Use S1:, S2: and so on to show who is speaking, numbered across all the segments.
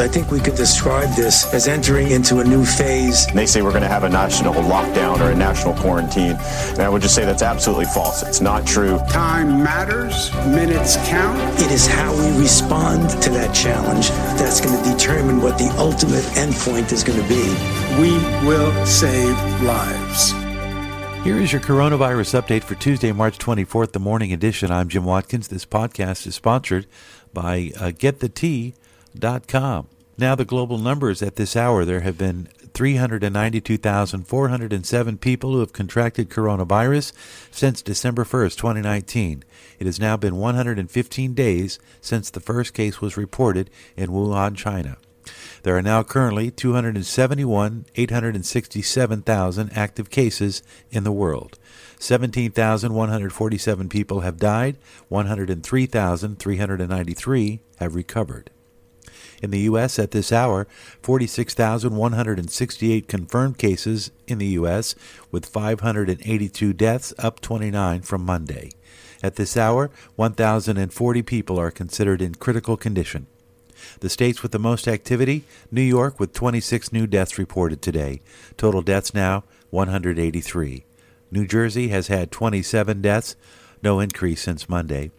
S1: I think we could describe this as entering into a new phase.
S2: They say we're going to have a national lockdown or a national quarantine. And I would just say that's absolutely false. It's not true.
S3: Time matters, minutes count.
S1: It is how we respond to that challenge that's going to determine what the ultimate endpoint is going to be.
S3: We will save lives.
S4: Here is your coronavirus update for Tuesday, March 24th, the morning edition. I'm Jim Watkins. This podcast is sponsored by uh, GetTheTea.com. Now, the global numbers at this hour there have been 392,407 people who have contracted coronavirus since December 1st, 2019. It has now been 115 days since the first case was reported in Wuhan, China. There are now currently 271,867,000 active cases in the world. 17,147 people have died, 103,393 have recovered. In the U.S. at this hour, 46,168 confirmed cases in the U.S., with 582 deaths, up 29 from Monday. At this hour, 1,040 people are considered in critical condition. The states with the most activity New York, with 26 new deaths reported today. Total deaths now 183. New Jersey has had 27 deaths, no increase since Monday.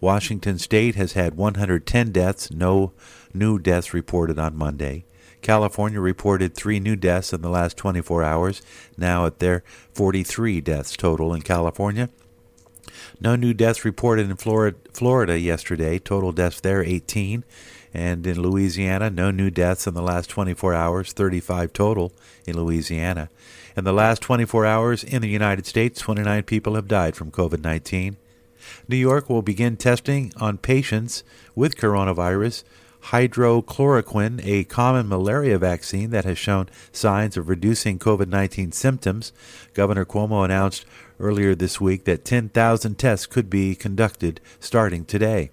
S4: Washington State has had 110 deaths, no new deaths reported on Monday. California reported three new deaths in the last 24 hours, now at their 43 deaths total in California. No new deaths reported in Florida, Florida yesterday, total deaths there 18. And in Louisiana, no new deaths in the last 24 hours, 35 total in Louisiana. In the last 24 hours in the United States, 29 people have died from COVID 19. New York will begin testing on patients with coronavirus hydrochloroquine, a common malaria vaccine that has shown signs of reducing COVID 19 symptoms. Governor Cuomo announced earlier this week that 10,000 tests could be conducted starting today.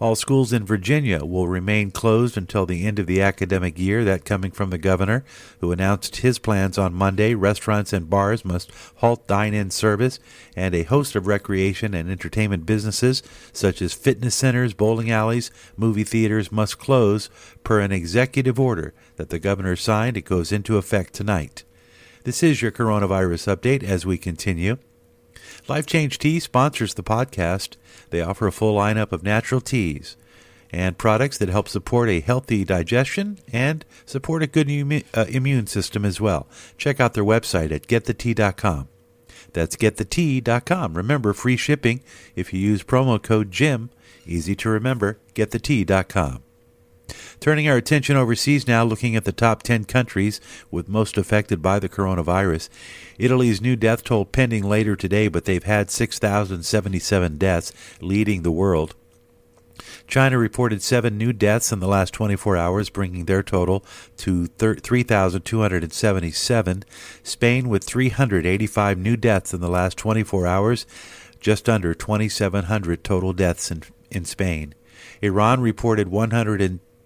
S4: All schools in Virginia will remain closed until the end of the academic year. That coming from the governor, who announced his plans on Monday. Restaurants and bars must halt dine in service, and a host of recreation and entertainment businesses, such as fitness centers, bowling alleys, movie theaters, must close per an executive order that the governor signed. It goes into effect tonight. This is your coronavirus update as we continue. Life Change Tea sponsors the podcast. They offer a full lineup of natural teas and products that help support a healthy digestion and support a good immune, uh, immune system as well. Check out their website at getthetea.com. That's getthetea.com. Remember, free shipping if you use promo code JIM. Easy to remember, getthetea.com. Turning our attention overseas now, looking at the top 10 countries with most affected by the coronavirus. Italy's new death toll pending later today, but they've had 6,077 deaths, leading the world. China reported seven new deaths in the last 24 hours, bringing their total to 3,277. Spain with 385 new deaths in the last 24 hours, just under 2,700 total deaths in, in Spain. Iran reported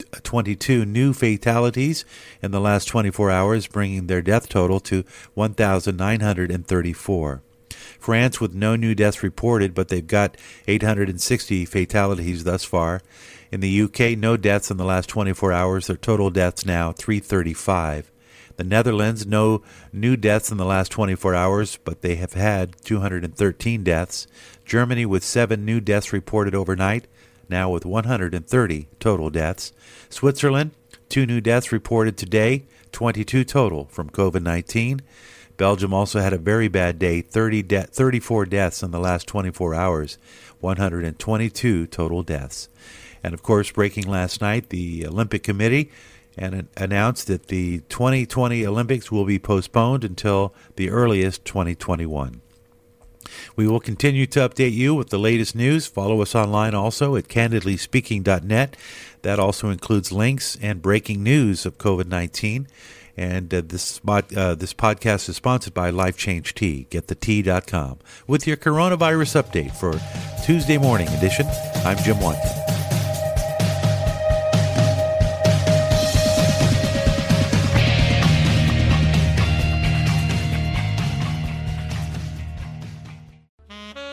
S4: 122 new fatalities in the last 24 hours, bringing their death total to 1,934. France with no new deaths reported, but they've got 860 fatalities thus far. In the UK, no deaths in the last 24 hours. Their total deaths now 335. The Netherlands, no new deaths in the last 24 hours, but they have had 213 deaths. Germany with seven new deaths reported overnight, now with 130 total deaths. Switzerland, two new deaths reported today, 22 total from COVID 19. Belgium also had a very bad day 30 de- 34 deaths in the last 24 hours, 122 total deaths. And of course, breaking last night, the Olympic Committee and announced that the 2020 Olympics will be postponed until the earliest 2021. We will continue to update you with the latest news. Follow us online also at candidlyspeaking.net. That also includes links and breaking news of COVID 19. And uh, this uh, this podcast is sponsored by Life Change Tea. Get the tea.com with your coronavirus update for Tuesday morning edition. I'm Jim White.